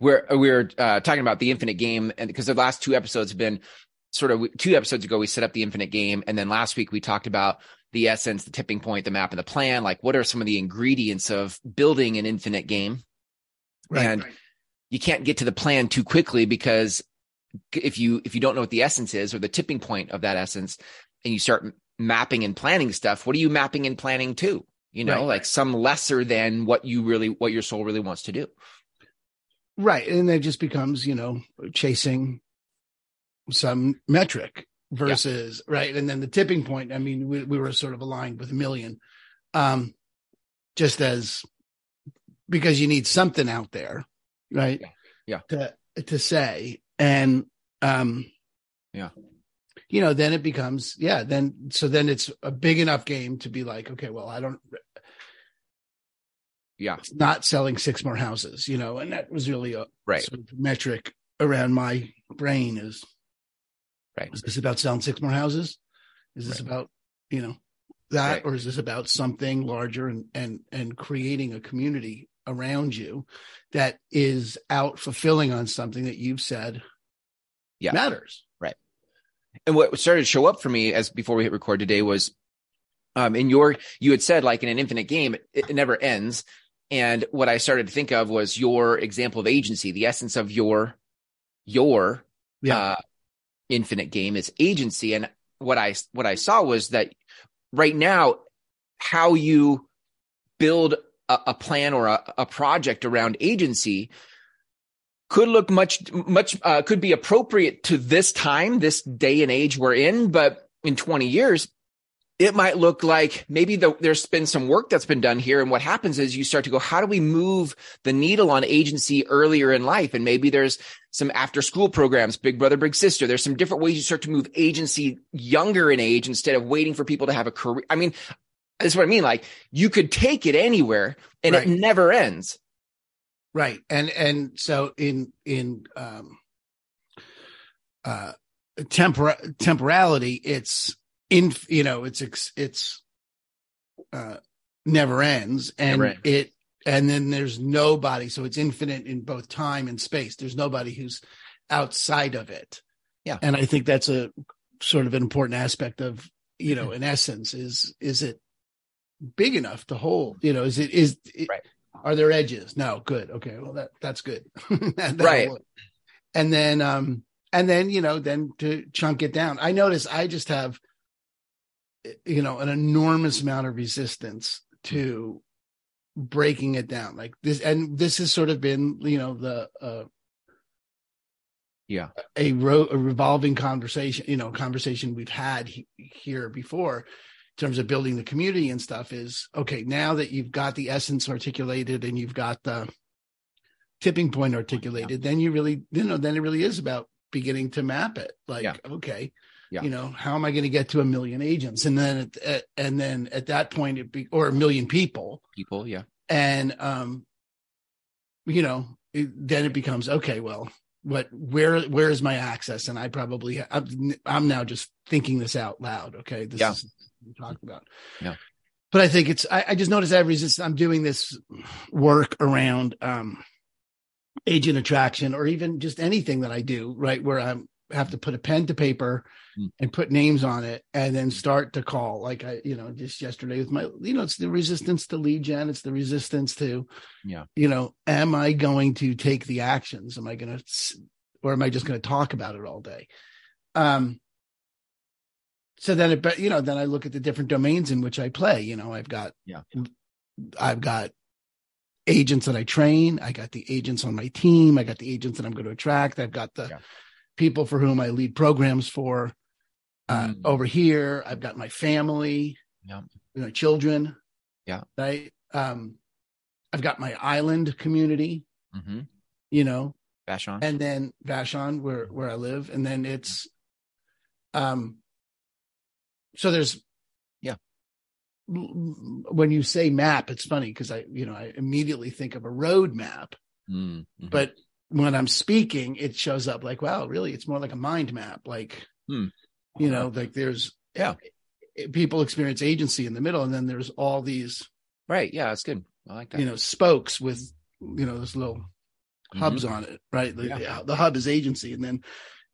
we're we're uh, talking about the infinite game, and because the last two episodes have been sort of two episodes ago we set up the infinite game, and then last week we talked about the essence, the tipping point, the map, and the plan. Like, what are some of the ingredients of building an infinite game? Right, and right. you can't get to the plan too quickly because if you if you don't know what the essence is or the tipping point of that essence, and you start mapping and planning stuff, what are you mapping and planning to? You know, right. like some lesser than what you really what your soul really wants to do. Right, and then it just becomes you know chasing some metric versus yeah. right. And then the tipping point i mean we, we were sort of aligned with a million um just as because you need something out there right? Yeah, yeah. to to say. And um yeah. you know then it becomes yeah then so then it's a big enough game to be like okay well i don't yeah not selling six more houses you know and that was really a right sort of metric around my brain is Right. Is this about selling six more houses? Is this right. about, you know, that right. or is this about something larger and and and creating a community around you that is out fulfilling on something that you've said yeah. matters. Right. And what started to show up for me as before we hit record today was um in your you had said like in an infinite game it, it never ends and what I started to think of was your example of agency, the essence of your your yeah. uh, infinite game is agency. And what I what I saw was that right now, how you build a, a plan or a, a, project around agency could look much much uh, could be appropriate to this time, this day and age we're in, but in 20 years it might look like maybe the, there's been some work that's been done here. And what happens is you start to go, how do we move the needle on agency earlier in life? And maybe there's some after school programs, big brother, big sister. There's some different ways you start to move agency younger in age instead of waiting for people to have a career. I mean, that's what I mean. Like you could take it anywhere and right. it never ends. Right. And, and so in, in, um, uh, tempor- temporality, it's, in you know it's it's uh never ends and never it and then there's nobody so it's infinite in both time and space. There's nobody who's outside of it. Yeah. And i think that's a sort of an important aspect of you know in essence is is it big enough to hold? You know is it is it, right. are there edges? No good. Okay well that that's good. That, right. And then um and then you know then to chunk it down. I notice i just have you know an enormous amount of resistance to breaking it down like this and this has sort of been you know the uh yeah a, ro- a revolving conversation you know conversation we've had he- here before in terms of building the community and stuff is okay now that you've got the essence articulated and you've got the tipping point articulated yeah. then you really you know then it really is about beginning to map it like yeah. okay yeah. you know how am i going to get to a million agents? And then at, and then at that point it be or a million people. People yeah. And um you know it, then it becomes okay well what where where is my access? And i probably i'm, I'm now just thinking this out loud okay? This yeah. is what we're talking about. Yeah. But i think it's i, I just notice every i'm doing this work around um agent attraction or even just anything that i do right where i'm have to put a pen to paper mm. and put names on it and then start to call. Like i you know just yesterday with my you know it's the resistance to lead gen. It's the resistance to yeah. you know am i going to take the actions? Am i going to or am i just going to talk about it all day? Um so then it but you know then i look at the different domains in which i play. You know i've got yeah. I've got agents that i train. I got the agents on my team. I got the agents that i'm going to attract. I've got the yeah people for whom I lead programs for. Uh, mm. Over here, I've got my family, yeah. you know, children. Yeah. Right. Um, I've got my island community, mm-hmm. you know, Vashon, and then Vashon, where where I live, and then it's, um, so there's, yeah. When you say map, it's funny because I, you know, I immediately think of a road map, mm-hmm. but when I'm speaking, it shows up like, wow, really? It's more like a mind map. Like, hmm. you know, like there's, yeah, people experience agency in the middle, and then there's all these, right? Yeah, that's good. I like that. You know, spokes with, you know, this little hubs on it, right? The, Yeah. the hub is agency, and then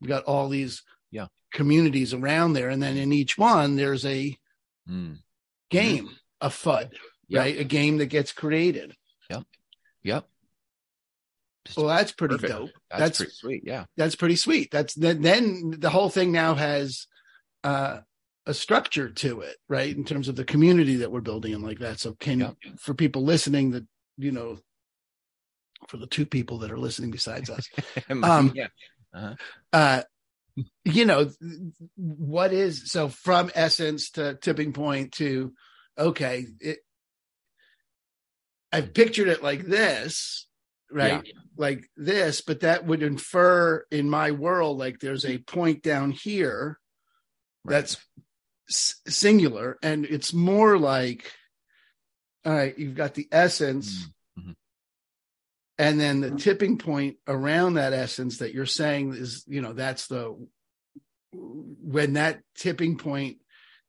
you've got all these Yeah. communities around there, and then in each one there's a Mm. game, a FUD, Yeah. right? A game that gets created. Yep. Yep. Well, that's pretty Perfect. dope. That's, That's- pretty sweet. Yeah. That's pretty sweet. That's then, then the whole thing now has uh, a structure to it, right? In terms of the community that we're building and like that. So can Yeah. for people listening that you know, for the two people that are listening besides us, Um, yeah. uh, you know, what is so from essence to tipping point to okay, it. I've pictured it like this, right? Like this, but that would infer in my world like there's a point down here that's s- singular, and it's more like, all right, you've got the essence. Mhm. And then the tipping point around that essence that you're saying is, you know, that's the when that tipping point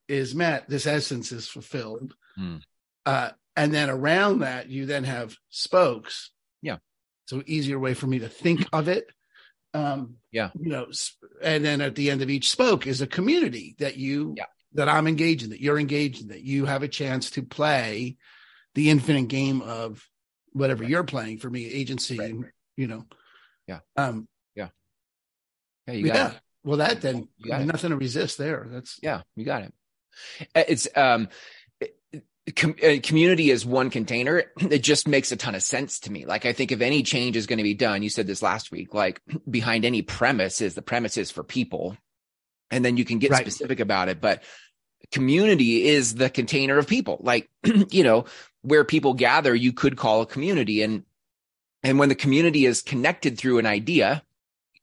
is met, this essence is fulfilled. Hmm. Uh, and then around that, you then have spokes. Yeah. So easier way for me to think of it. Um, Yeah. You know, and then at the end of each spoke is a community that you, Yeah. that I'm engaged in, that you're engaged in, that you have a chance to play the infinite game of whatever you're playing for me, agency, Right, and, right. you know. Yeah. Um, Yeah, you got yeah. it. Well, that then got it. nothing to resist there. That's Yeah, you got it. Uh, It's um, com- uh, community is one container. It just makes a ton of sense to me. Like I think if any change is going to be done, you said this last week. Like behind any premise is the premise is for people, and then you can get Right. specific about it. But community is the container of people. Like you know where people gather, you could call a community, and and when the community is connected through an idea,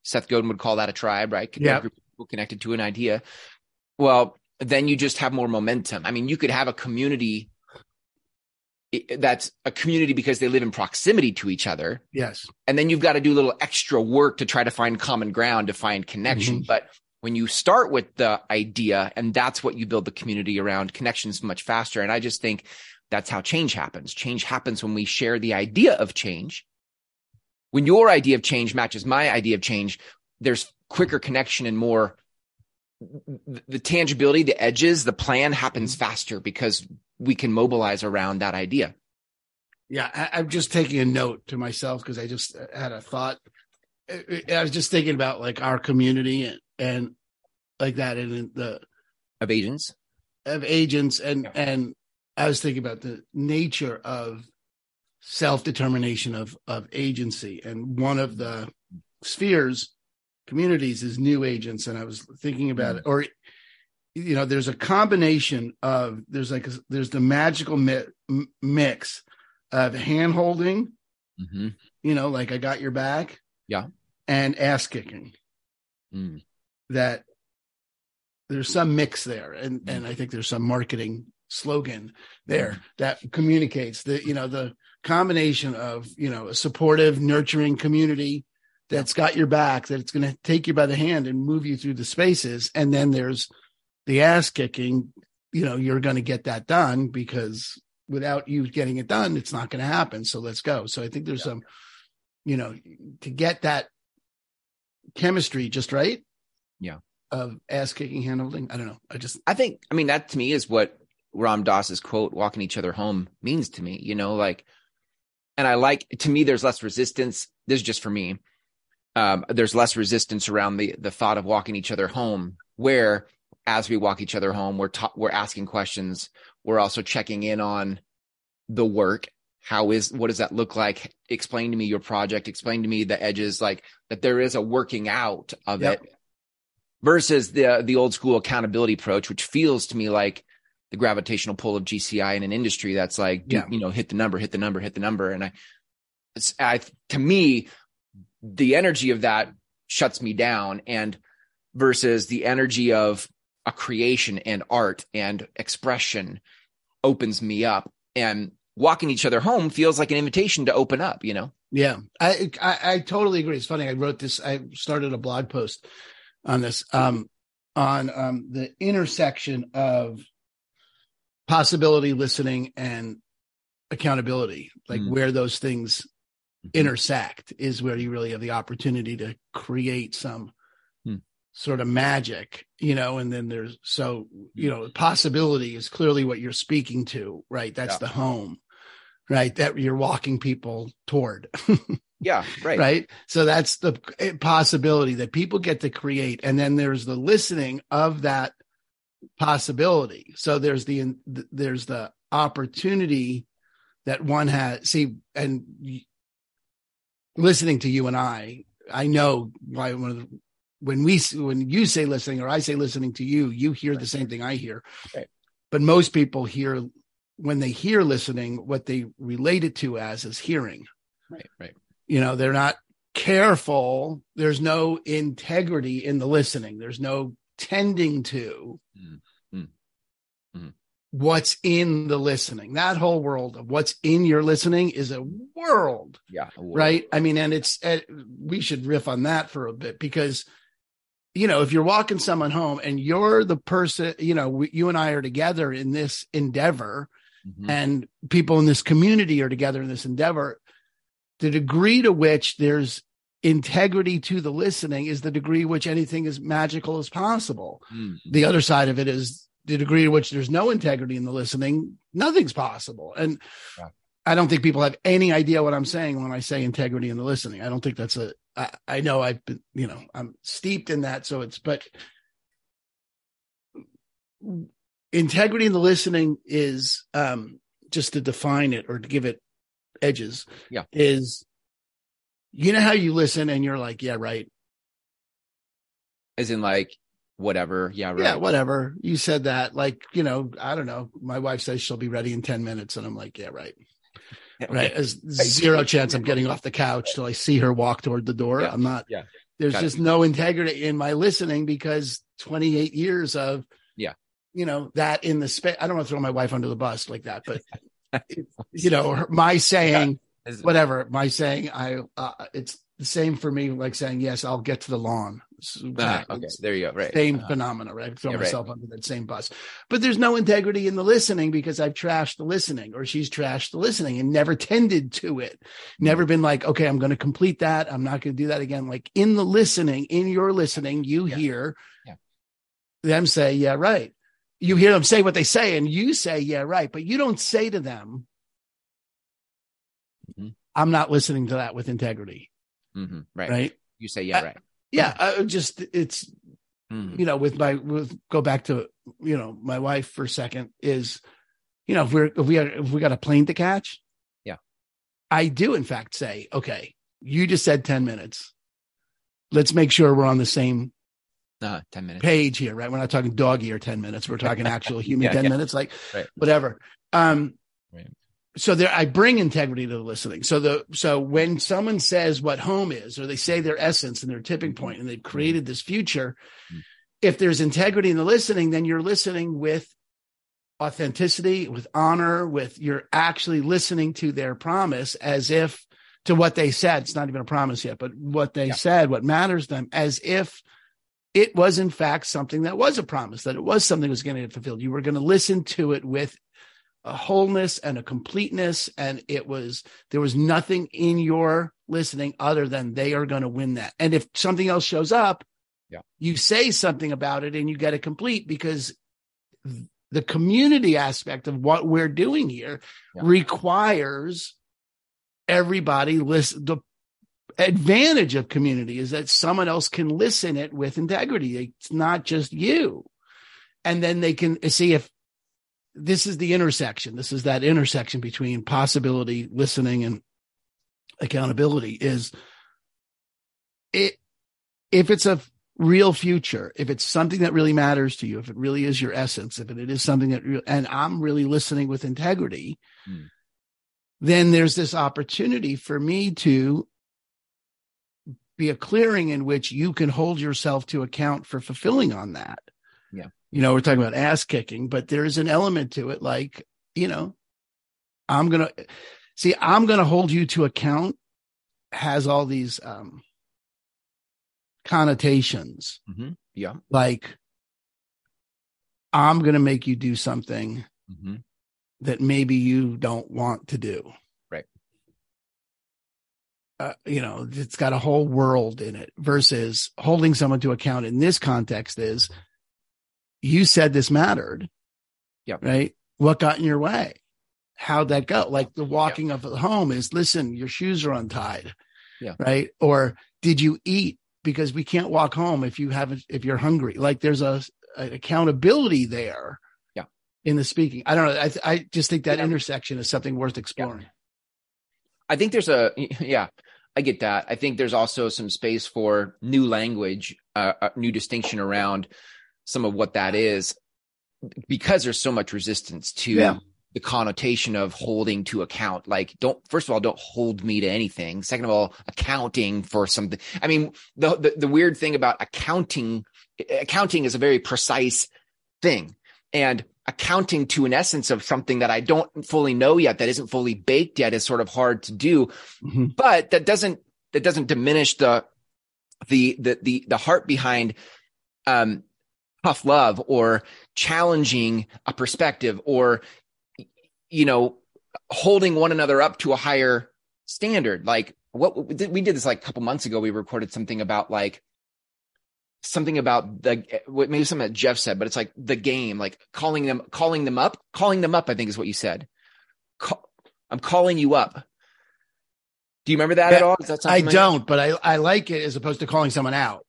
Seth Godin would call that a tribe, right? Yeah. A group of people connected to an idea. Well, then you just have more momentum. I mean, you could have a community that's a community because they live in proximity to each other. yes. And then you've got to do a little extra work to try to find common ground, to find connection. Mm-hmm. But when you start with the idea and that's what you build the community around, connections much faster. And I just think that's how change happens. Change happens when we share the idea of change. When your idea of change matches my idea of change, there's quicker connection and more the tangibility, the edges, the plan happens mm-hmm. faster because we can mobilize around that idea. Yeah, I, I'm just taking a note to myself because I just had a thought. I, I was just thinking about like our community and, and like that, and the Of agents. of agents, and Yeah. and I was thinking about the nature of self determination of of agency, and one of the spheres communities is new agents, and I was thinking about it, or you know, there's a combination of there's like a, there's the magical mi- mix of hand holding Mm-hmm. you know, like I got your back. Yeah. And ass kicking. Mm. That there's some mix there. And and I think there's some marketing slogan there that communicates the, you know, the combination of, you know, a supportive, nurturing community that's got your back, that it's going to take you by the hand and move you through the spaces. And then there's the ass kicking, you know, you're going to get that done because without you getting it done, it's not going to happen. So let's go. So I think there's some, you know, to get that chemistry just right. Yeah. Of ass kicking, hand holding. I don't know. I just, I think, I mean, that to me is what Ram Dass's quote, walking each other home, means to me, you know, like, and I like, to me, there's less resistance. This is just for me. Um, there's less resistance around the, the thought of walking each other home, where as we walk each other home, we're, ta- we're asking questions. We're also checking in on the work. How is, what does that look like? Explain to me your project. Explain to me the edges, like that there is a working out of Yep. it versus the the old school accountability approach, which feels to me like the gravitational pull of GCI in an industry that's like, Yeah. you know, hit the number, hit the number, hit the number. And I, I, to me, the energy of that shuts me down and versus the energy of a creation and art and expression opens me up and walking each other home feels like an invitation to open up, you know? yeah, I, I, I totally agree. It's funny. I wrote this, I started a blog post on this, um, on, um, the intersection of possibility listening and accountability, like Mm. where those things intersect is where you really have the opportunity to create some Hmm. sort of magic, you know, and then there's so, you know, possibility is clearly what you're speaking to, right? That's Yeah. the home, right? That you're walking people toward, Yeah. Right. right? So that's the possibility that people get to create. And then there's the listening of that possibility. So there's the, there's the opportunity that one has see and listening to you and I, I know why one of the, when we when you say listening or I say listening to you, you hear the same thing I hear. Right. But most people hear when they hear listening, what they relate it to as is hearing. Right. Right. You know, they're not careful. There's no integrity in the listening. There's no tending to Mm. What's in the listening. That whole world of what's in your listening is a world Yeah. right i mean and it's uh, we should riff on that for a bit because you know if you're walking someone home and you're the person you know we, you and i are together in this endeavor Mhm. and people in this community are together in this endeavor the degree to which there's integrity to the listening is the degree which anything as magical as possible Mm. the other side of it is the degree to which there's no integrity in the listening, nothing's possible. And Yeah. I don't think people have any idea what I'm saying when I say integrity in the listening. I don't think that's a. I, I know I've been, you know, I'm steeped in that. So it's, but integrity in the listening is, um, just to define it or to give it edges. Yeah. Is, you know how you listen and you're like, yeah, right. As in like whatever. Yeah. Right. Yeah, whatever. You said that. Like, you know, I don't know. My wife says she'll be ready in 10 minutes. And I'm like, yeah, right. Yeah, Right. okay. There's zero chance I'm getting off the couch till I see her walk toward the door. Yeah, I'm not, yeah. there's Got it. just no integrity in my listening because 28 years of, Yeah. you know, that in the space. I don't want to throw my wife under the bus like that, but, you know, her, my saying, As- whatever, my saying, I, uh, it's the same for me, like saying, yes, I'll get to the lawn. Ah, okay. There you go. Right. same Uh-huh. phenomena, right? I throw Yeah, right. myself under that same bus. But there's no integrity in the listening because I've trashed the listening or she's trashed the listening and never tended to it. Never been like, okay, I'm going to complete that. I'm not going to do that again. Like in the listening, in your listening, you Yeah. hear Yeah. them say, yeah, right. You hear them say what they say and you say, yeah, right. But you don't say to them, Mhm. I'm not listening to that with integrity. Mhm. Right. Right. You say yeah. I- Right. Yeah. I just, it's, Mhm. you know, with my with go back to you know my wife for a second is, you know, if we're if we had, if we got a plane to catch, Yeah. I do in fact say, okay, you just said ten minutes. Let's make sure we're on the same Uh, Ten minutes. page here, right? We're not talking doggy or ten minutes. We're talking actual human Yeah, ten yeah. minutes, like Right. whatever. Um, Right. So there, I bring integrity to the listening. So the so when someone says what home is, or they say their essence and their tipping point, and they've created this future, Mm. if there's integrity in the listening, then you're listening with authenticity, with honor, with you're actually listening to their promise as if to what they said. It's not even a promise yet, but what they Yeah. said, what matters to them, as if it was in fact something that was a promise, that it was something that was going to get fulfilled. You were going to listen to it with a wholeness and a completeness. And it was, there was nothing in your listening other than they are going to win that. And if something else shows up, Yeah. you say something about it and you get it complete because the community aspect of what we're doing here Yeah. requires everybody listen the advantage of community is that someone else can listen it with integrity it's not just you and then they can see if this is the intersection this is that intersection between possibility listening and accountability is it if it's a real future if it's something that really matters to you if it really is your essence if it is something that re- and i'm really listening with integrity Hmm. then there's this opportunity for me to be a clearing in which you can hold yourself to account for fulfilling on that Yeah. You know we're talking about ass kicking but there's an element to it like you know i'm gonna see i'm gonna hold you to account has all these um connotations Mm-hmm. Yeah. like i'm gonna make you do something Mhm. that maybe you don't want to do Right. uh, you know, it's got a whole world in it versus holding someone to account in this context is you said this mattered. Yeah. Right. What got in your way? How'd that go? Like the walking of the home is listen, your shoes are untied. Yeah. Right. Or did you eat? Because we can't walk home if you haven't, if you're hungry. Like there's a, a accountability there. Yeah. In the speaking. I don't know. I, I just think that Yeah. intersection is something worth exploring. I think there's a yeah, I get that. I think there's also some space for new language, uh, a new distinction around some of what that is, because there's so much resistance to Yeah. the connotation of holding to account. Like, don't first of all, don't hold me to anything. Second of all, accounting for something. I mean, the the, the weird thing about accounting, accounting is a very precise thing, and accounting to an essence of something that I don't fully know yet, that isn't fully baked yet, is sort of hard to do. Mhm. But that doesn't that doesn't diminish the the the the the heart behind um tough love or challenging a perspective or you know holding one another up to a higher standard like what we did this like a couple months ago we recorded something about like something about the what- maybe something that Jeff said but it's like the game like calling them calling them up calling them up I think is what you said Call, I'm calling you up do you remember that Yeah, at all? I don't, but I, I like it as opposed to calling someone out.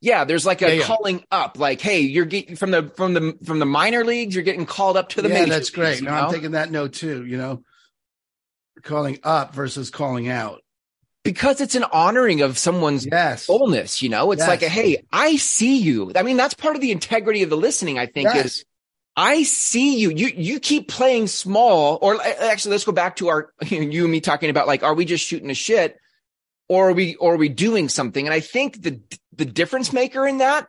Yeah, there's like a Yeah, yeah. calling up, like, hey, you're getting from the from the from the minor leagues, you're getting called up to the yeah, major that's great. leagues, No, I'm taking that note too. You know, calling up versus calling out. because it's an honoring of someone's Yes. fullness. You know, it's Yes. like a hey, I see you. I mean, that's part of the integrity of the listening. I think Yes. is I see you. You you keep playing small. Or actually, let's go back to our you and me talking about like, are we just shooting a shit, or are we or are we doing something? And I think the the difference maker in that,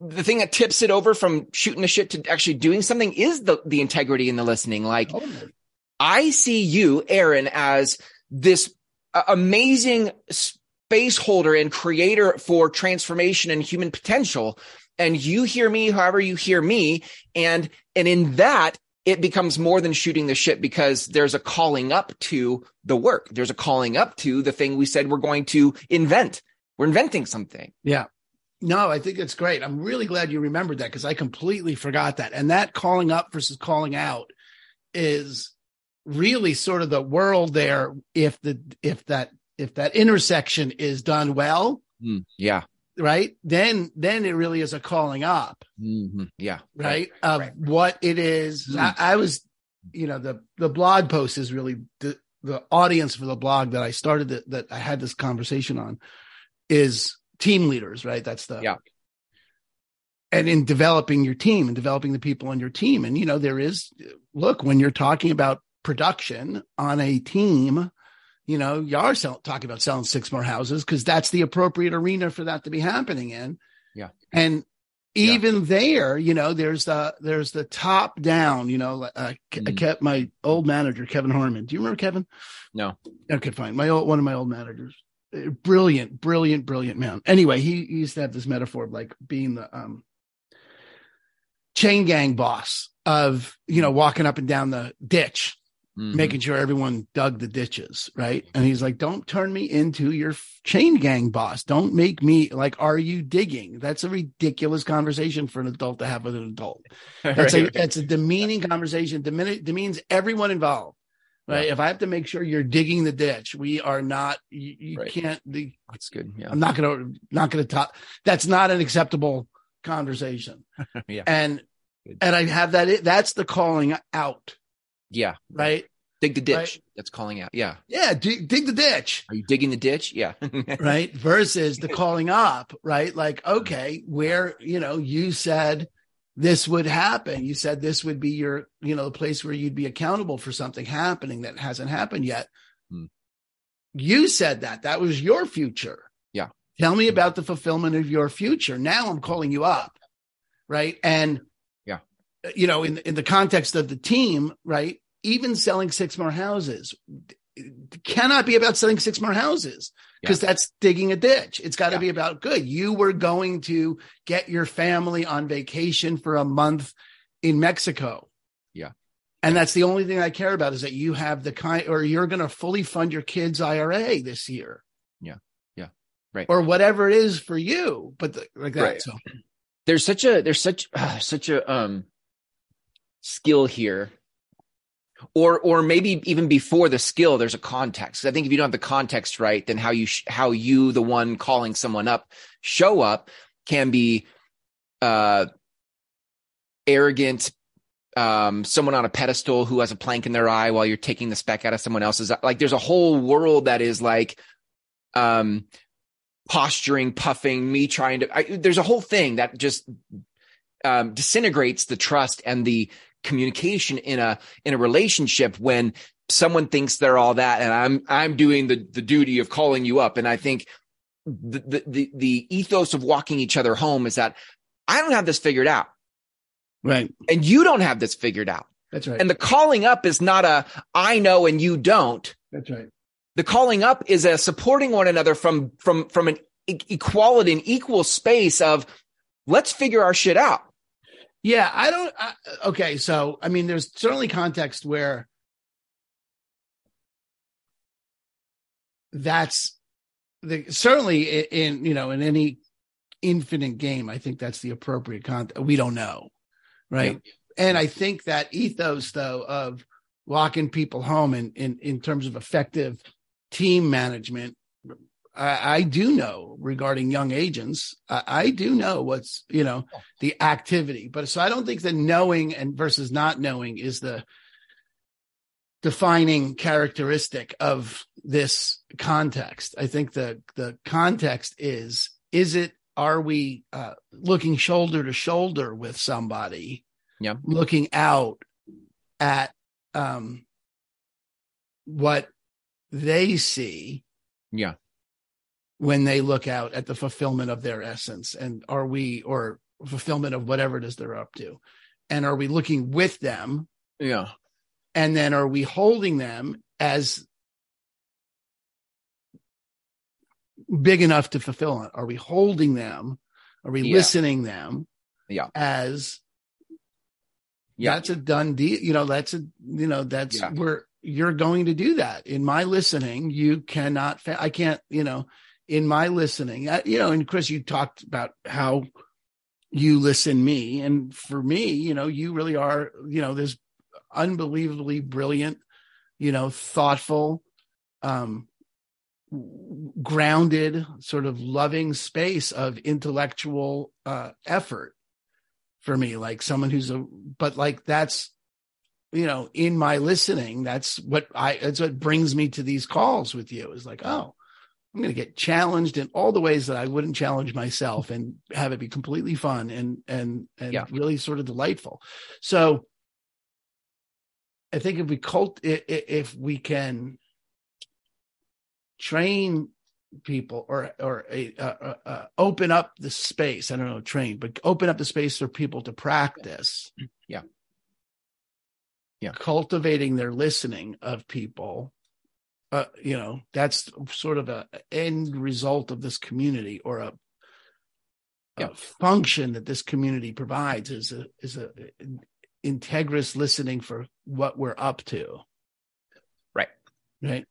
the thing that tips it over from shooting a shit to actually doing something is the the integrity in the listening. Like Totally. I see you, Aaron, as this uh, amazing space holder and creator for transformation and human potential. And you hear me however you hear me. And, and in that, it becomes more than shooting the shit because there's a calling up to the work. There's a calling up to the thing we said we're going to invent. We're inventing something. Yeah. No, I think it's great. I'm really glad you remembered that because I completely forgot that. And that calling up versus calling out is really sort of the world there if the if that if that intersection is done well, hmm. Yeah. Right? Then then it really is a calling up. Mhm. Yeah. right? Of right. what it is. Mm. I, I was, you know, the the blog post is really the the audience for the blog that I started that, that I had this conversation on is team leaders, right? That's the Yeah. And in developing your team and developing the people on your team, and you know, there is look when you're talking about production on a team. You know, you are sell, talking about selling six more houses because that's the appropriate arena for that to be happening in. Yeah. And even there, you know, there's the there's the top down. You know, uh, I Mm. kept my old manager Kevin Harmon. Do you remember Kevin? No. Okay, fine. My old one of my old managers, Uh, brilliant, brilliant, brilliant man. Anyway, he, he used to have this metaphor of like being the um chain gang boss of you know walking up and down the ditch Mhm. making sure everyone dug the ditches, right? And he's like, "Don't turn me into your chain gang boss. Don't make me like, are you digging?" That's a ridiculous conversation for an adult to have with an adult. That's a Right. that's a demeaning conversation. Demean, demeans everyone involved, right? If I have to make sure you're digging the ditch, we are not. You, you Right. can't. The, That's good. Yeah. I'm not gonna not gonna talk. That's not an acceptable conversation. Yeah. And Good. and I have that. That's the calling out, Yeah. right? Dig the ditch. Right. That's calling out. Yeah. Yeah, dig, dig the ditch. Are you digging the ditch? Yeah. right versus the calling up right like okay where you know you said this would happen you said this would be your you know the place where you'd be accountable for something happening that hasn't happened yet Hmm. you said that that was your future Yeah. tell me about the fulfillment of your future now i'm calling you up right and. You know in in the context of the team right even selling six more houses cannot be about selling six more houses because that's digging a ditch. It's got to Yeah. be about good. You were going to get your family on vacation for a month in Mexico. Yeah. And that's the only thing I care about is that you have the kind, or you're going to fully fund your kids' IRA this year. Yeah. Yeah. Right. Or whatever it is for you, but the, like that. Right. So there's such a, there's such, uh, such a, um, skill here. Or or maybe even before the skill there's a context. I think if you don't have the context right then how you sh- how you the one calling someone up show up can be uh arrogant um someone on a pedestal who has a plank in their eye while you're taking the speck out of someone else's like there's a whole world that is like um posturing puffing me trying to I, there's a whole thing that just um, disintegrates the trust and the communication in a in a relationship when someone thinks they're all that and I'm I'm doing the the duty of calling you up and I think the the the ethos of walking each other home is that I don't have this figured out. Right. And you don't have this figured out. That's right. And the calling up is not a I know and you don't. That's right. The calling up is a supporting one another from from from an equality and equal space of let's figure our shit out. Yeah, I don't. I, okay, so I mean, there's certainly context where that's the certainly in you know in any infinite game. I think that's the appropriate context. We don't know, right? Yeah. And I think that ethos though of walking people home in in in terms of effective team management I, I, do know regarding young agents. I, I, do know what's you know the activity, but so I don't think that knowing and versus not knowing is the defining characteristic of this context. I think the the context is is it are we uh, looking shoulder to shoulder with somebody? Yeah, looking out at um, what they see. Yeah when they look out at the fulfillment of their essence? And are we or fulfillment of whatever it is they're up to? And are we looking with them? Yeah. And then are we holding them as big enough to fulfill it? Are we holding them? Are we yeah. listening them yeah. as yeah. that's a done deal? You know that's a you know that's yeah. where you're going to do that. In my listening you cannot i can't you know in my listening. you know, and Chris, you talked about how you listen me, and for me, you know, you really are, you know, this unbelievably brilliant, you know, thoughtful, um, grounded, sort of loving space of intellectual uh, effort for me, like someone who's a, but like that's you know in my listening that's what i that's what brings me to these calls with you is like oh I'm going to get challenged in all the ways that I wouldn't challenge myself and have it be completely fun and and and yeah. really sort of delightful. So I think if we cult if we can train people or or a, uh, uh, open up the space, I don't know, train, but open up the space for people to practice. Yeah. Yeah. Cultivating their listening of people uh, you know that's sort of a end result of this community or a, a function that this community provides is a is a integrous listening for what we're up to. Right. Right?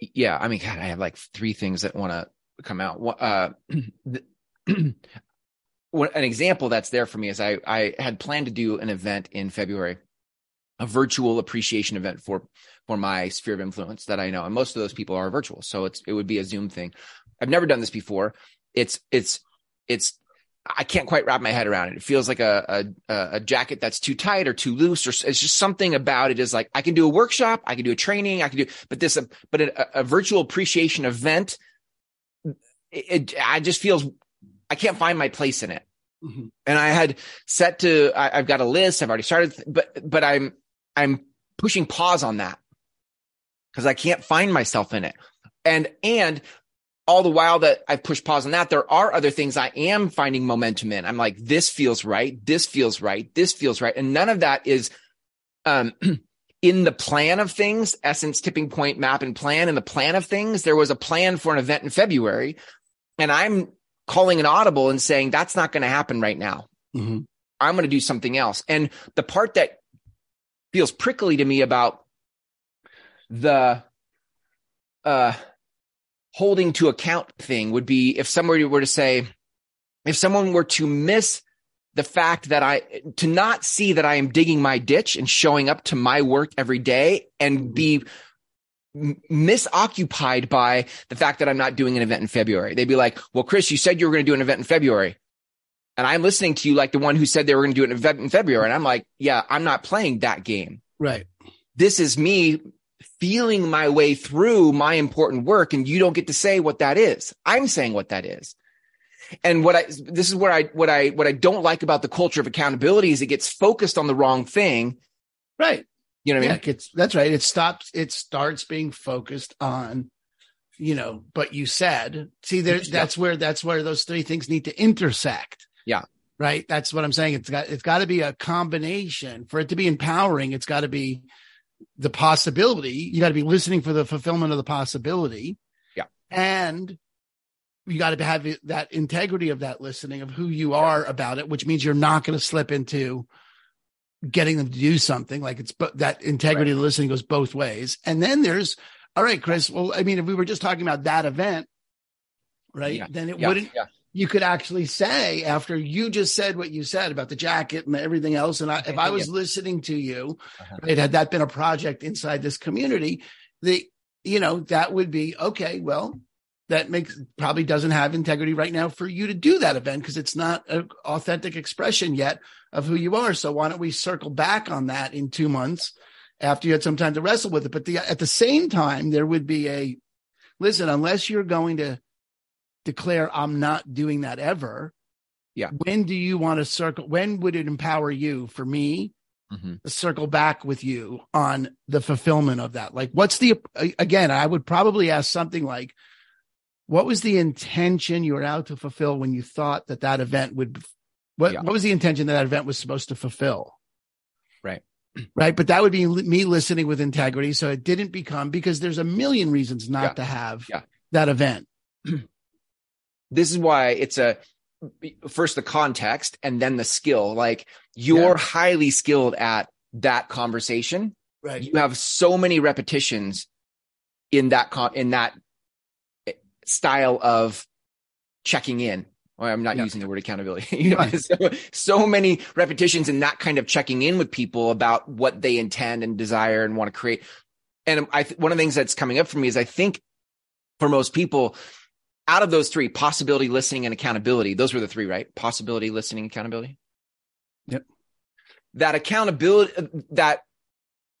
Yeah i mean god i have like three things that want to come out. Uh an example that's there for me is i i had planned to do an event in february a virtual appreciation event for for my sphere of influence that I know. And most of those people are virtual. So it's, it would be a Zoom thing. I've never done this before. It's, it's, it's, I can't quite wrap my head around it. It feels like a, a, a jacket that's too tight or too loose, or it's just something about it is like, I can do a workshop, I can do a training, I can do, but this, but a, a virtual appreciation event, it, it, I just feels, I can't find my place in it. Mm-hmm. And I had set to, I, I've got a list, I've already started, but, but I'm, I'm pushing pause on that because I can't find myself in it. And, and all the while that I've pushed pause on that, there are other things I am finding momentum in. I'm like, this feels right. This feels right. This feels right. And none of that is, um, in the plan of things, essence, tipping point, map and plan in the plan of things. There was a plan for an event in February and I'm calling an audible and saying, that's not going to happen right now. Mm-hmm. I'm going to do something else. And the part that feels prickly to me about the uh holding to account thing would be if somebody were to say if someone were to miss the fact that I to not see that I am digging my ditch and showing up to my work every day and be misoccupied by the fact that I'm not doing an event in February. They'd be like, well, Chris, you said you were going to do an event in February. And I'm listening to you like the one who said they were going to do an event in February. And I'm like, yeah, I'm not playing that game. Right. This is me feeling my way through my important work. And you don't get to say what that is. I'm saying what that is. And what I, this is where I, what I, what I don't like about the culture of accountability is it gets focused on the wrong thing. Right. You know what I mean? Yeah, it's, that's right. It stops, it starts being focused on, you know, but you said, see, there, that's where, that's where those three things need to intersect. Yeah. Right. That's what I'm saying. It's got, it's got to be a combination for it to be empowering. It's got to be the possibility. You got to be listening for the fulfillment of the possibility. Yeah. And you got to have that integrity of that listening of who you are about it, which means you're not going to slip into getting them to do something like it's but that integrity right. of listening goes both ways. And then there's all right, Chris. Well, I mean, if we were just talking about that event, right, yeah. then it yeah. wouldn't. Yeah. You could actually say after you just said what you said about the jacket and everything else, and I, if I was listening to you, uh-huh. right, had that been a project inside this community, the you know that would be okay. Well, that makes probably doesn't have integrity right now for you to do that event because it's not an authentic expression yet of who you are. So why don't we circle back on that in two months after you had some time to wrestle with it? But the, at the same time, there would be a listen, unless you're going to declare I'm not doing that ever. Yeah. When do you want to circle? When would it empower you for me mm-hmm. to circle back with you on the fulfillment of that? Like, what's the, again, I would probably ask something like, what was the intention you were out to fulfill when you thought that that event would what yeah. what was the intention that that event was supposed to fulfill right right but that would be me listening with integrity so it didn't become because there's a million reasons not yeah. to have yeah. that event this is why it's a first the context and then the skill like you're highly skilled at that conversation right you have so many repetitions in that con in that style of checking in. Well, I'm not yeah. using the word accountability. you know, right. so, so many repetitions and that kind of checking in with people about what they intend and desire and want to create. And I, th- one of the things that's coming up for me is I think for most people, out of those three, possibility, listening, and accountability, those were the three, right? Possibility, listening, accountability. Yep. That accountability, that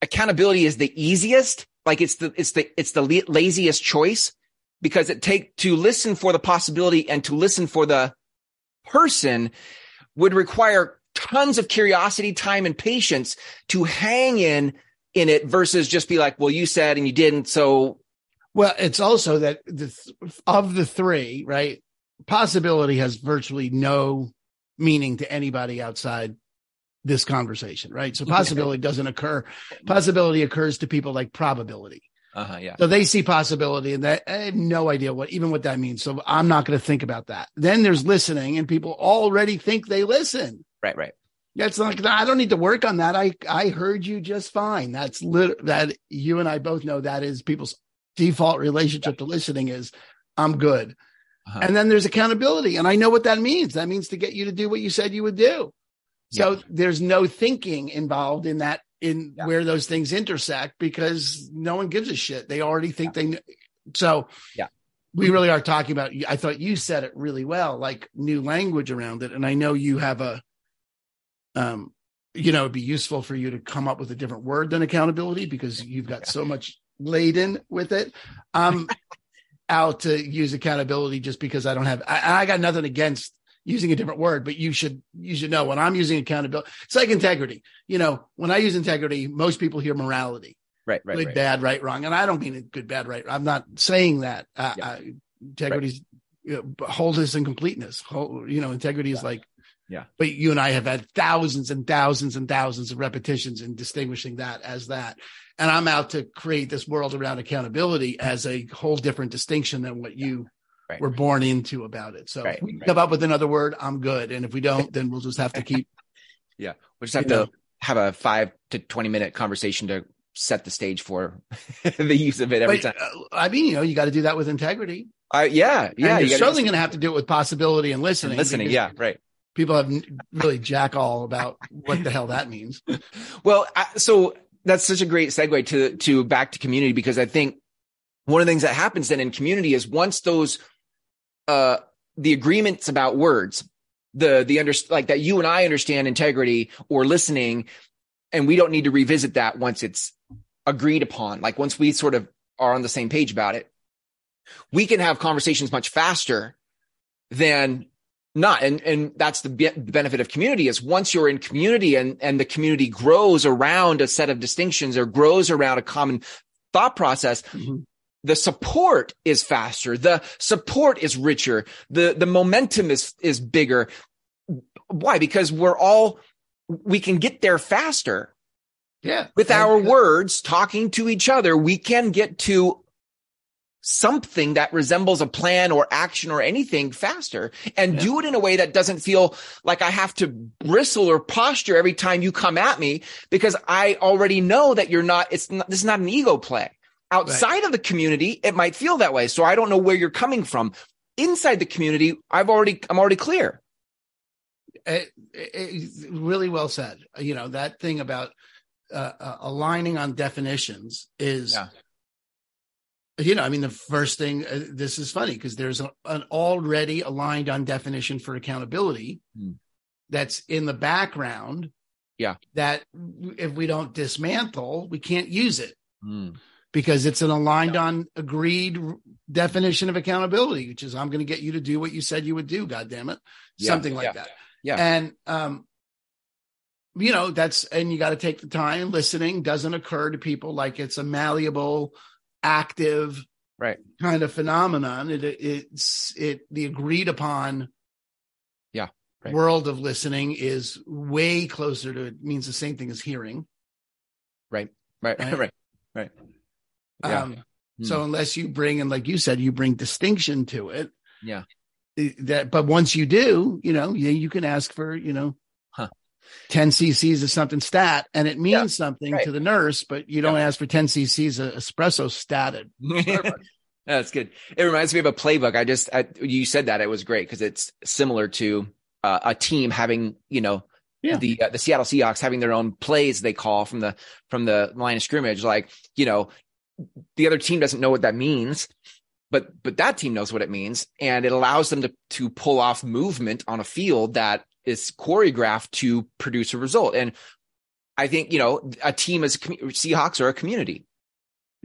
accountability is the easiest. Like it's the, it's the, it's the laziest choice because it take to listen for the possibility and to listen for the person would require tons of curiosity, time, and patience to hang in in it versus just be like, well, you said and you didn't. So, well, it's also that the, of the three, right? Possibility has virtually no meaning to anybody outside this conversation, right? So possibility doesn't occur. Possibility occurs to people like probability. Uh-huh, yeah. So they see possibility and that I have no idea what even what that means. So I'm not going to think about that. Then there's listening and people already think they listen. Right, right. That's like I don't need to work on that. I I heard you just fine. That's lit that you and I both know that is people's default relationship to listening is I'm good. Uh-huh. And then there's accountability and I know what that means. That means to get you to do what you said you would do. So yeah. there's no thinking involved in that in yeah. where those things intersect because no one gives a shit. They already think yeah. they know. So yeah, we really are talking about, I thought you said it really well, like new language around it. And I know you have a, um, you know, it'd be useful for you to come up with a different word than accountability because you've got so much laden with it. Um, out to use accountability just because I don't have, I, I got nothing against using a different word, but you should you should know when I'm using accountability. It's like integrity. You know, when I use integrity, most people hear morality. Right, right, good, right. bad, right, wrong, and I don't mean good, bad, right. I'm not saying that. Uh, yeah. uh, integrity's right. you know, wholeness and completeness. Whole, you know, integrity is yeah. like. Yeah. But you and I have had thousands and thousands and thousands of repetitions in distinguishing that as that. And I'm out to create this world around accountability as a whole different distinction than what you right. we're born into about it. So right. if we come up with another word, I'm good. And if we don't, then we'll just have to keep. yeah. We'll just have to know. have a five to 20 minute conversation to set the stage for the use of it every But, time. uh, I mean, you know, you got to do that with integrity. Uh, yeah. Yeah. and you you're certainly going to have to do it with possibility and listening. listening. Yeah. Right. People have really jack all about what the hell that means. Well, I, so that's such a great segue to to back to community because I think one of the things that happens then in community is once those uh the agreements about words, the the under like that you and I understand integrity or listening, and we don't need to revisit that once it's agreed upon. Like once we sort of are on the same page about it, we can have conversations much faster than not. And and that's the be- benefit of community is once you're in community and and the community grows around a set of distinctions or grows around a common thought process Mhm. the support is faster the support is richer the the momentum is is bigger. Why? Because we're all we can get there faster. Yeah. with our words talking to each other we can get to something that resembles a plan or action or anything faster and Yeah. do it in a way that doesn't feel like I have to bristle or posture every time you come at me because I already know that you're not, it's not, this is not an ego play. Outside of the community, it might feel that way. So I don't know where you're coming from. Inside the community, I've already, I'm already clear. it, it- it's really well said. You know, that thing about uh, uh, aligning on definitions is, Yeah. You know, I mean, the first thing, uh, this is funny because there's a, an already aligned on definition for accountability Hmm. that's in the background. Yeah. That if we don't dismantle, we can't use it because it's an aligned on agreed r- definition of accountability, which is I'm going to get you to do what you said you would do. God damn it. Yeah, Something like yeah, that. yeah. And, um, you know, that's, and you got to take the time. Listening doesn't occur to people like it's a malleable, active, Right. kind of phenomenon. It, it's, it, the agreed upon Yeah, right. world of listening is way closer to, it means the same thing as hearing. Right. Right. Right. Right. Right. Yeah. Um. So unless you bring, and like you said, you bring distinction to it. Yeah. That, but once you do, you know, you, you can ask for, you know. 10 cc's of something stat and it means Yeah, something right. to the nurse, but you don't ask for 10 cc's of espresso stated. That's good. It reminds me of a playbook. I just, I, you said that it was great because it's similar to uh, a team having, you know, Yeah. the uh, the Seattle Seahawks having their own plays they call from the from the line of scrimmage. Like, you know, the other team doesn't know what that means, but but that team knows what it means, and it allows them to to pull off movement on a field that is choreographed to produce a result. And I think you know a team as Seahawks are a community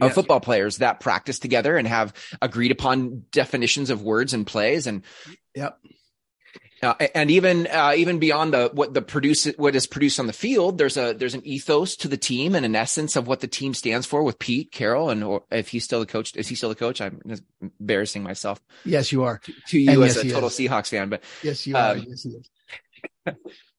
of Yes. football players that practice together and have agreed upon definitions of words and plays and Yep. uh, and even uh, even beyond the what the produce what is produced on the field there's a there's an ethos to the team and an essence of what the team stands for with Pete Carroll and or if he's still the coach is he still the coach I'm embarrassing myself Yes, you are. to you And as yes, a total is. Seahawks fan but Yes, you are. Um, Yes, he is.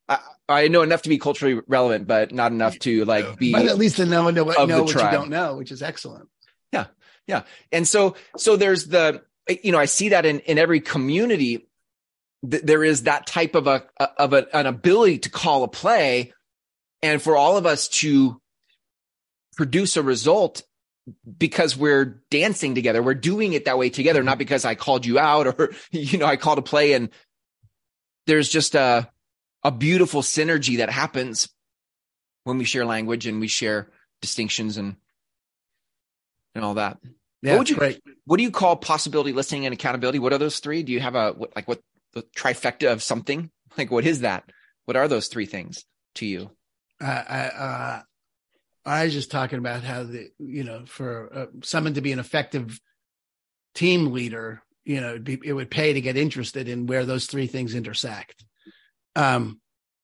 I, I know enough to be culturally relevant but not enough to like be but at least to know, know, what, know what tribe. you don't know, which is excellent. Yeah, yeah, and so, so there's the, you know, I see that in, in every community, th- there is that type of a, of a, an ability to call a play and for all of us to produce a result because we're dancing together. We're doing it that way together, not because I called you out or, you know, I called a play and there's just a, a beautiful synergy that happens when we share language and we share distinctions and, and all that. Yeah, would you- great. What do you call possibility, listening, and accountability? What are those three? Do you have a what, like what the trifecta of something? Like what is that? What are those three things to you? I, I, uh, I was just talking about how the, you know, for uh, someone to be an effective team leader, you know, it'd be, it would pay to get interested in where those three things intersect. Um,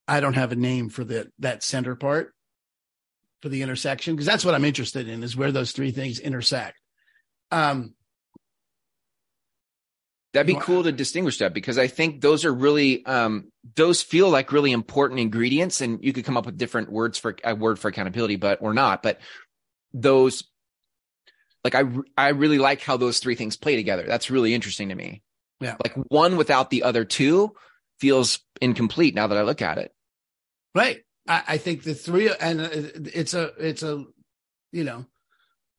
I don't have a name for the, that center part for the intersection because that's what I'm interested in is where those three things intersect. Um, That'd be cool to distinguish that because I think those are really um those feel like really important ingredients and you could come up with different words for a word for accountability but or not but those like I I really like how those three things play together. That's really interesting to me. Yeah. Like one without the other two feels incomplete now that I look at it. Right. I, I think the three, and it's a, it's a, you know,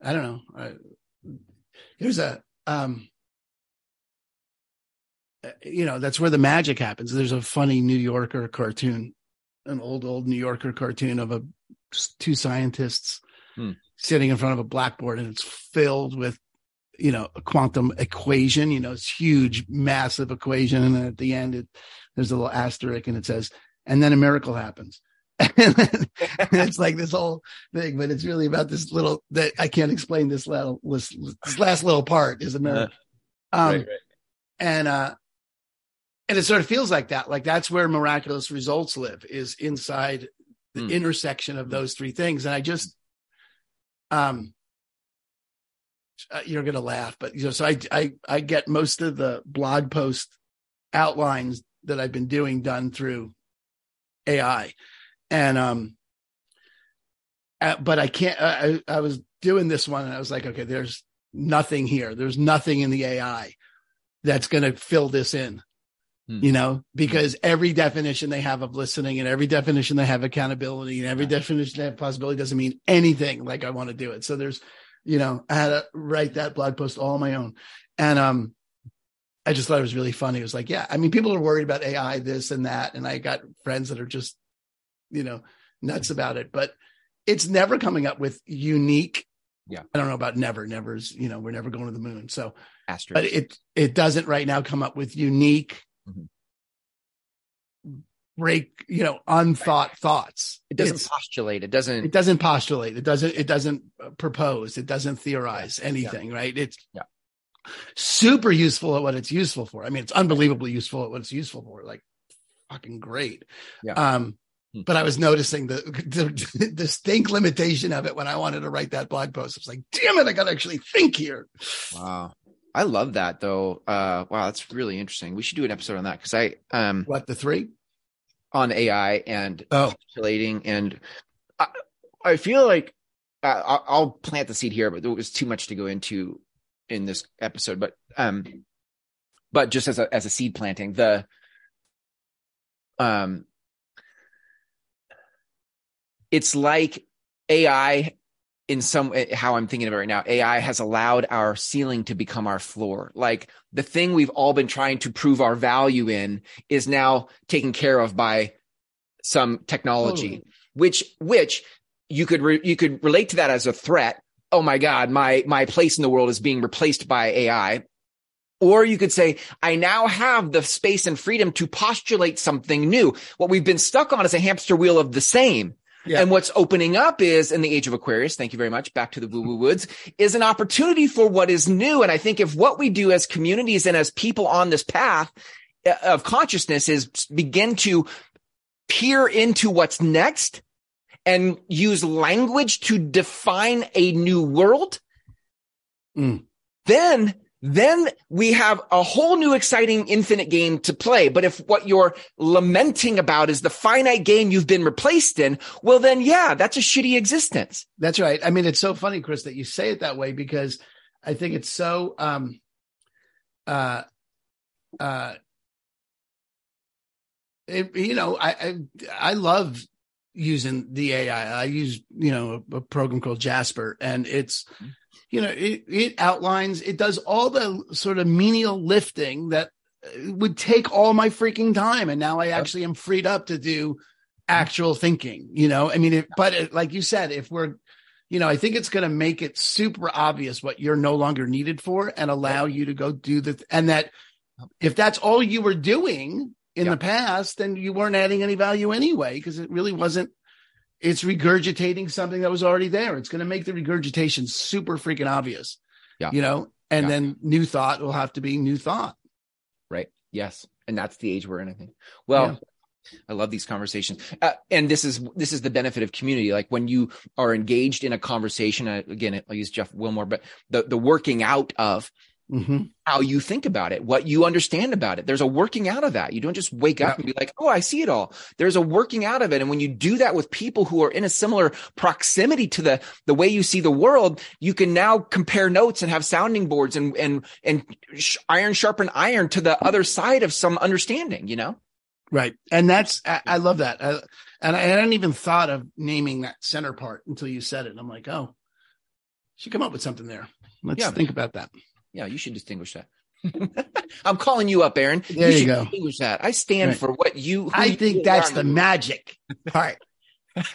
I don't know. I, there's a, um, you know, that's where the magic happens. There's a funny New Yorker cartoon, an old, old New Yorker cartoon of a two scientists hmm. Sitting in front of a blackboard and it's filled with you know a quantum equation you know it's huge massive equation. And then at the end it, there's a little asterisk and it says and then a miracle happens. And it's like this whole thing but it's really about this little that i can't explain this little this, this last little part is a miracle. Uh, um, right, right. and uh and it sort of feels like that. Like that's where miraculous results live is inside the mm. intersection of those three things. And i just um uh, you're to laugh, but you know, so I, I, I get most of the blog post outlines that I've been doing done through AI. And, um, uh, but I can't, I, I was doing this one and I was like, okay, there's nothing here. There's nothing in the AI that's to fill this in, hmm. you know, because every definition they have of listening and every definition they have accountability and every definition they have possibility doesn't mean anything like I want to do it. So there's, you know, I had to write that blog post all on my own. And um, I just thought it was really funny. It was like, yeah, I mean, people are worried about AI, this and that. And I got friends that are just, you know, nuts about it. But it's never coming up with unique. Yeah. I don't know about never. Never's, you know, we're never going to the moon. So, Asterisk. but it it doesn't right now come up with unique break, you know, unthought right. thoughts. It doesn't it's, postulate. It doesn't. It doesn't postulate. It doesn't. It doesn't propose. It doesn't theorize yeah. anything. Yeah. Right. It's yeah. super useful at what it's useful for. I mean, it's unbelievably useful at what it's useful for. Like fucking great. Yeah. Um, hmm. but I was noticing the, the distinct limitation of it when I wanted to write that blog post. I was like, damn it, I got to actually think here. Wow. I love that though. Uh, wow, that's really interesting. We should do an episode on that because I um what the three on AI and oh. and I, I feel like uh, I'll plant the seed here, but there was too much to go into in this episode. But um, but just as a as a seed planting, the um, it's like AI in some way, how I'm thinking of it right now, AI has allowed our ceiling to become our floor. Like the thing we've all been trying to prove our value in is now taken care of by some technology, oh. which which you could re- you could relate to that as a threat. Oh my God, my my place in the world is being replaced by AI. Or you could say, I now have the space and freedom to postulate something new. What we've been stuck on is a hamster wheel of the same. Yeah. And what's opening up is in the age of Aquarius, thank you very much, back to the woo woo woods, is an opportunity for what is new. And I think if what we do as communities and as people on this path uh, of consciousness is begin to peer into what's next and use language to define a new world, mm. then then we have a whole new exciting infinite game to play. But if what you're lamenting about is the finite game you've been replaced in, well, then yeah, that's a shitty existence. That's right. I mean, it's so funny, Chris, that you say it that way because I think it's so, um, uh, uh, it, you know, I, I, I love using the AI. I use, you know, a, a program called Jasper and it's, mm-hmm you know, it, it outlines, it does all the sort of menial lifting that uh, would take all my freaking time. And now I actually am freed up to do actual thinking, you know, I mean, if, but it, like you said, if we're, you know, I think it's going to make it super obvious what you're no longer needed for and allow you to go do the, and that if that's all you were doing in the past, then you weren't adding any value anyway, because it really wasn't it's regurgitating something that was already there. It's going to make the regurgitation super freaking obvious. Yeah. You know, and yeah. then new thought will have to be new thought. Right. Yes. And that's the age we're in, I think. Well, yeah. I love these conversations. Uh, and this is, this is the benefit of community. Like when you are engaged in a conversation, uh, again, I'll use Jeff Wilmore, but the, the working out of mm-hmm. how you think about it, what you understand about it. There's a working out of that. You don't just wake up and be like, Oh, I see it all. There's a working out of it. And when you do that with people who are in a similar proximity to the, the way you see the world, you can now compare notes and have sounding boards and, and, and iron sharpen iron to the other side of some understanding, you know? Right. And that's, I, I love that. I, and I hadn't even thought of naming that center part until you said it. I'm like, oh, should come up with something there. Let's Yeah. think about that. Yeah, you should distinguish that. I'm calling you up, Aaron. There you should go. Distinguish that. I stand Right. for what you. I you think that's the magic part.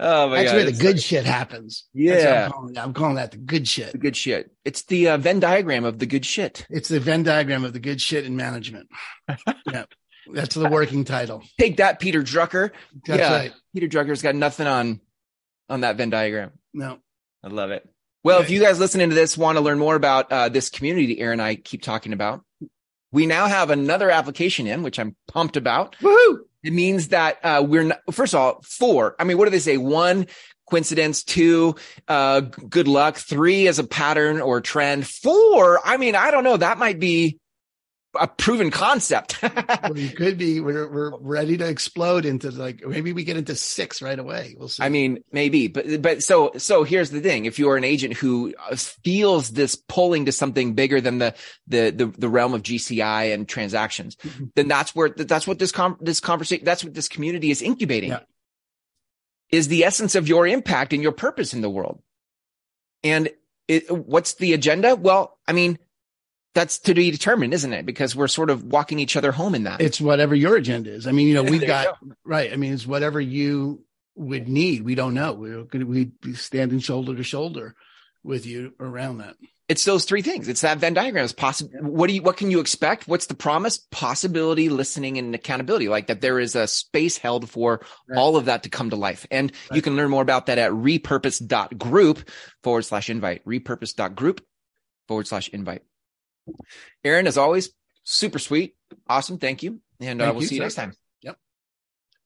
Oh my God. That's god, where the good shit happens. Yeah. I'm calling. I'm calling that the good shit. the good shit. It's the uh, Venn diagram of the good shit. It's the Venn diagram of the good shit in management. yeah. That's the working title. Take that, Peter Drucker. That's Yeah. right. Peter Drucker's got nothing on on that Venn diagram. No. I love it. Well, if you guys listening to this want to learn more about uh, this community Aaron and I keep talking about, we now have another application in, which I'm pumped about. Woohoo! It means that uh, we're not, first of all, four. I mean, what do they say? One, coincidence. Two, uh, good luck. Three as a pattern or trend. Four, I mean, I don't know. That might be a proven concept. we could be, we're, we're ready to explode into like, maybe we get into six right away. We'll see. I mean, maybe, but but so so here's the thing: if you're an agent who feels this pulling to something bigger than the the the, the realm of GCI and transactions, Mhm. then that's where that's what this com- this conversation that's what this community is incubating. Yeah. Is the essence of your impact and your purpose in the world. And it, what's the agenda? Well, I mean, that's to be determined, isn't it? Because we're sort of walking each other home in that. it's whatever your agenda is. I mean, you know, we've got, right. I mean, it's whatever you would need. We don't know. We're going to be standing shoulder to shoulder with you around that. it's those three things. It's that Venn diagram. It's possible. What do you, what can you expect? What's the promise? Possibility, listening, and accountability. Like that there is a space held for Right. all of that to come to life. And you can learn more about that at repurpose.group forward slash invite. Repurpose.group forward slash invite. Aaron, as always, super sweet. Awesome. Thank you. And uh, Thank we'll you, see you next time.